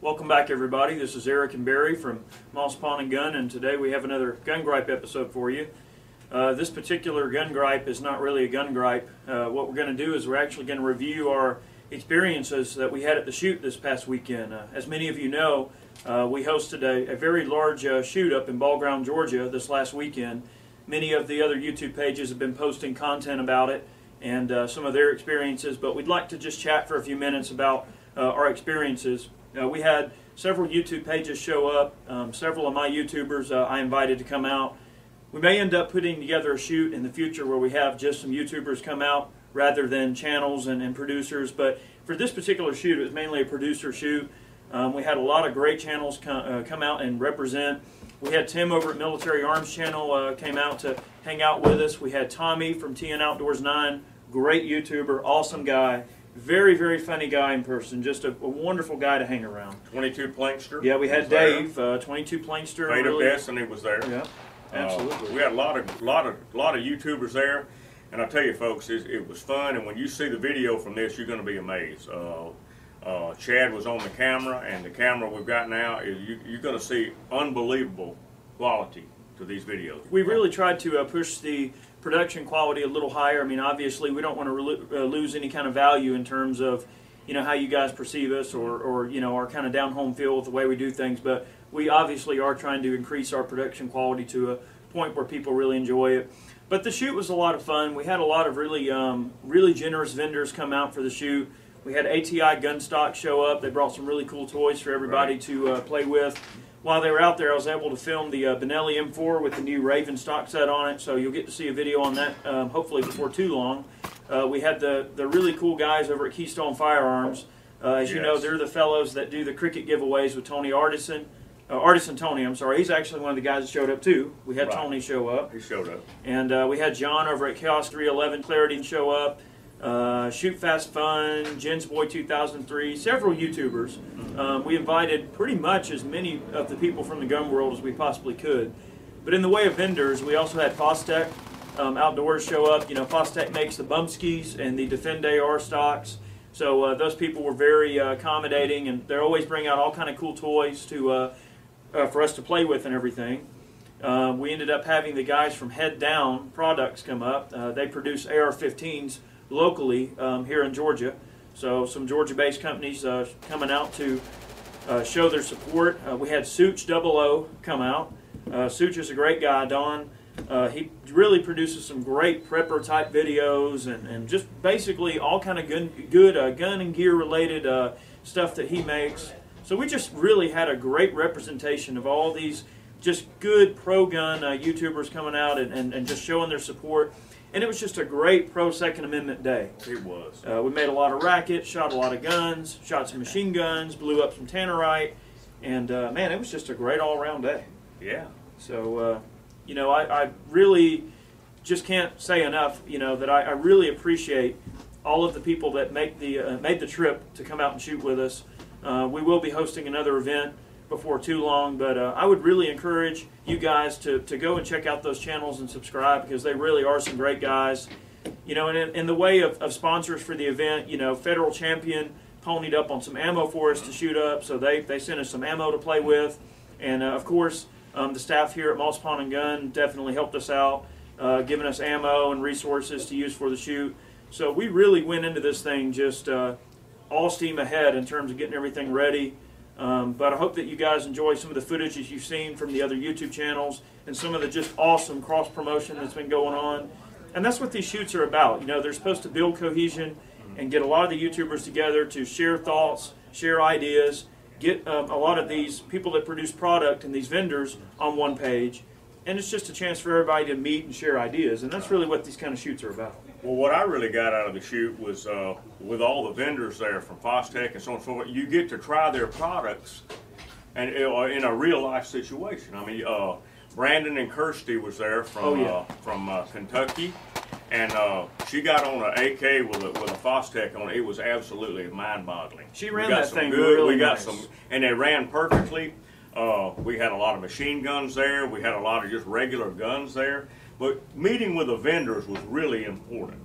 Welcome back, everybody. This is Eric and Barry from Moss Pawn and Gun, and today we have another gun gripe episode for you. Uh, this particular gun gripe is not really a gun gripe. Uh, what we're going to do is we're actually going to review our experiences that we had at the shoot this past weekend. Uh, as many of you know, uh, we hosted a, a very large uh, shoot up in Ball Ground, Georgia this last weekend. Many of the other YouTube pages have been posting content about it and uh, some of their experiences, but we'd like to just chat for a few minutes about our experiences. Uh, we had several YouTube pages show up. Um, several of my YouTubers uh, I invited to come out. We may end up putting together a shoot in the future where we have just some YouTubers come out rather than channels and, and producers. But for this particular shoot, it was mainly a producer shoot. Um, we had a lot of great channels come, uh, come out and represent. We had Tim over at Military Arms Channel uh, came out to hang out with us. We had Tommy from TN Outdoors 9, great YouTuber, awesome guy. Very, very funny guy in person. Just a, a wonderful guy to hang around. 22 Plinkster. Yeah, we had Dave, uh, 22 Plinkster. Fate really, of Destiny was there. Yeah, absolutely. Uh, we had a lot of, lot of, lot of YouTubers there, and I tell you, folks, it, it, was fun. And when you see the video from this, you're going to be amazed. Uh, uh, Chad was on the camera, and the camera we've got now is you, you're going to see unbelievable quality to these videos. We really tried to uh, push the production quality a little higher. I mean, obviously, we don't want to uh, lose any kind of value in terms of, you know, how you guys perceive us or, or you know, our kind of down home feel with the way we do things. But we obviously are trying to increase our production quality to a point where people really enjoy it. But the shoot was a lot of fun. We had a lot of really, um, really generous vendors come out for the shoot. We had ATI Gunstock show up. They brought some really cool toys for everybody right. to uh, play with while they were out there, I was able to film the uh, Benelli M4 with the new Raven stock set on it, so you'll get to see a video on that um, hopefully before too long. Uh, we had the, the really cool guys over at Keystone Firearms. Uh, as yes. you know, they're the fellows that do the Crickett giveaways with Tony Artisan. Uh, Artisan Tony, I'm sorry. He's actually one of the guys that showed up too. We had right. Tony show up. He showed up. And uh, we had John over at Chaos 311 Clarity show up uh, Shoot Fast Fun, Jen's Boy 2003, several YouTubers. Um, we invited pretty much as many of the people from the gun world as we possibly could. But in the way of vendors, we also had Fostech um, Outdoors show up. You know, Fostech makes the Bumpskis and the Defend AR stocks. So uh, those people were very uh, accommodating, and they always bring out all kind of cool toys to uh, uh, for us to play with and everything. Um, we ended up having the guys from Head Down Products come up. Uh, they produce AR-15s locally um, here in Georgia. So some Georgia-based companies uh, coming out to uh, show their support. Uh, we had Sootch Double O come out. Uh, Sootch is a great guy, Don. Uh, he really produces some great prepper type videos and, and just basically all kind of gun, good uh, gun and gear related uh, stuff that he makes. So we just really had a great representation of all these just good pro gun YouTubers coming out and, and, and just showing their support. And it was just a great pro Second Amendment day. It was. Uh, we made a lot of rackets, shot a lot of guns, shot some machine guns, blew up some tannerite, and uh, man, it was just a great all around day. Yeah. So, uh, you know, I, I, really just can't say enough, you know, that I, I really appreciate all of the people that make the uh, made the trip to come out and shoot with us. Uh, we will be hosting another event before too long. But uh, I would really encourage you guys to, to go and check out those channels and subscribe because they really are some great guys. You know, and in, in the way of, of sponsors for the event, you know, Federal Champion ponied up on some ammo for us to shoot up, so they, they sent us some ammo to play with. And uh, of course, um, the staff here at Moss Pawn and Gun definitely helped us out, uh, giving us ammo and resources to use for the shoot. So we really went into this thing just uh, all steam ahead in terms of getting everything ready. Um, but I hope that you guys enjoy some of the footage that you've seen from the other YouTube channels and some of the just awesome cross promotion that's been going on. And that's what these shoots are about. You know, they're supposed to build cohesion and get a lot of the YouTubers together to share thoughts, share ideas, get um, a lot of these people that produce product and these vendors on one page. And it's just a chance for everybody to meet and share ideas. And that's really what these kind of shoots are about. Well, what I really got out of the shoot was uh, with all the vendors there from Fostech and so on and so forth, you get to try their products and uh, in a real life situation. I mean, uh, Brandon and Kirsty was there from oh, yeah. Uh, from uh, Kentucky, and uh, she got on an AK with a with a Fostech on it. It was absolutely mind-boggling. She ran that thing good. Really we got nice. some, and they ran perfectly. we had a lot of machine guns there. We had a lot of just regular guns there. But meeting with the vendors was really important.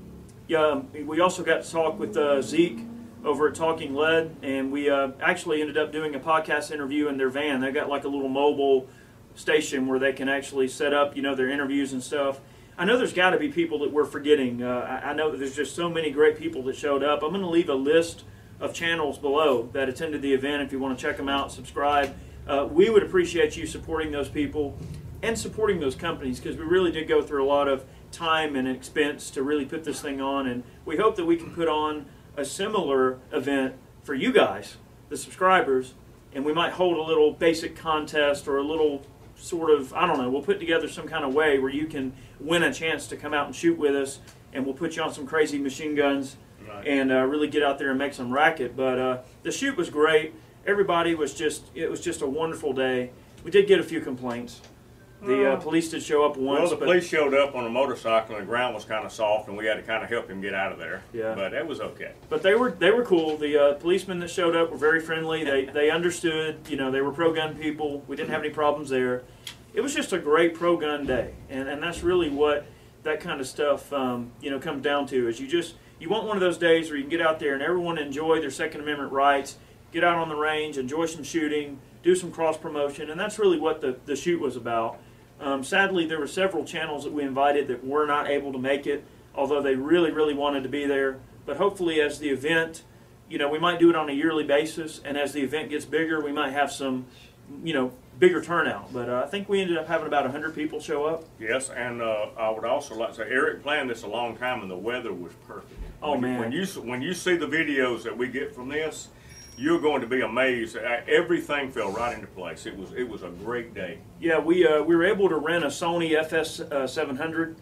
Yeah, um, we also got to talk with uh, Zeke over at Talking Lead, and we uh, actually ended up doing a podcast interview in their van. They got like a little mobile station where they can actually set up, you know, their interviews and stuff. I know there's got to be people that we're forgetting. Uh, I, I know there's just so many great people that showed up. I'm going to leave a list of channels below that attended the event if you want to check them out, subscribe. Uh, we would appreciate you supporting those people and supporting those companies because we really did go through a lot of time and expense to really put this thing on, and we hope that we can put on a similar event for you guys, the subscribers, and we might hold a little basic contest or a little sort of I don't know. We'll put together some kind of way where you can win a chance to come out and shoot with us, and we'll put you on some crazy machine guns Right. and uh, really get out there and make some racket. But uh, the shoot was great. Everybody was just it was just a wonderful day. We did get a few complaints. The uh, Oh. police did show up once, Well, the but police showed up on a motorcycle and the ground was kind of soft, and we had to kind of help him get out of there. Yeah. But that was okay. But they were they were cool. The uh, policemen that showed up were very friendly. They they understood. You know, they were pro gun people. We didn't have any problems there. It was just a great pro gun day, and and that's really what that kind of stuff um, you know comes down to. Is you just you want one of those days where you can get out there and everyone enjoy their Second Amendment rights, get out on the range, enjoy some shooting, do some cross promotion, and that's really what the the shoot was about. Um, sadly, there were several channels that we invited that were not able to make it, although they really, really wanted to be there. But hopefully, as the event, you know, we might do it on a yearly basis, and as the event gets bigger, we might have some, you know, bigger turnout. But uh, I think we ended up having about 100 people show up. Yes, and uh, I would also like to say Eric planned this a long time, and the weather was perfect. Oh, When you- man. When you when you see the videos that we get from this, you're going to be amazed. Uh, Everything fell right into place. It was it was a great day. Yeah, we uh, we were able to rent a Sony FS uh, 700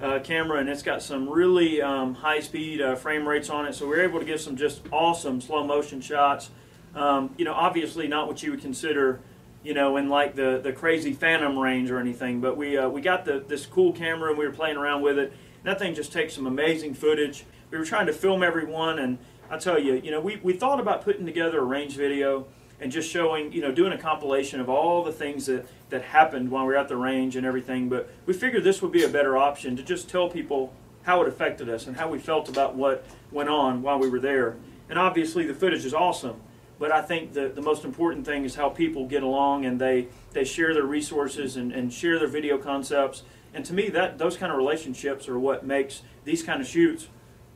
uh, camera, and it's got some really um, high speed uh, frame rates on it. So we were able to get some just awesome slow motion shots. Um, you know, obviously not what you would consider, you know, in like the the crazy Phantom range or anything. But we uh, we got the this cool camera and we were playing around with it. And that thing just takes some amazing footage. We were trying to film everyone, and I tell you, you know, we, we thought about putting together a range video and just showing, you know, doing a compilation of all the things that, that happened while we were at the range and everything. But we figured this would be a better option to just tell people how it affected us and how we felt about what went on while we were there. And obviously, the footage is awesome. But I think the, the most important thing is how people get along and they, they share their resources and, and share their video concepts. And to me, that those kind of relationships are what makes these kind of shoots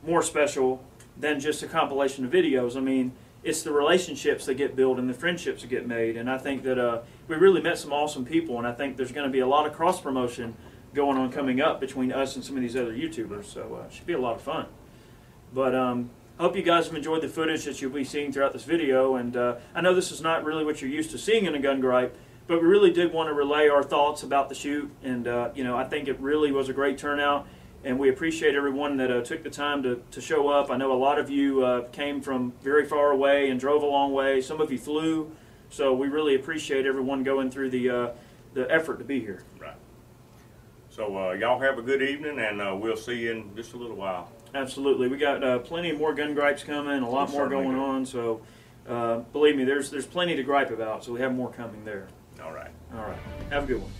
more special than just a compilation of videos. I mean, it's the relationships that get built and the friendships that get made. And I think that uh, we really met some awesome people, and I think there's going to be a lot of cross promotion going on coming up between us and some of these other YouTubers. So uh, it should be a lot of fun. But um, I hope you guys have enjoyed the footage that you'll be seeing throughout this video. And uh, I know this is not really what you're used to seeing in a gun gripe, but we really did want to relay our thoughts about the shoot. And uh, you know, I think it really was a great turnout, and we appreciate everyone that uh, took the time to, to show up. I know a lot of you uh, came from very far away and drove a long way. Some of you flew, so we really appreciate everyone going through the uh, the effort to be here. Right. So uh, y'all have a good evening, and uh, we'll see you in just a little while. Absolutely, we got uh, plenty more gun gripes coming, a lot We more going do. on. So, uh, believe me, there's there's plenty to gripe about. So we have more coming there. All right. All right, have a good one.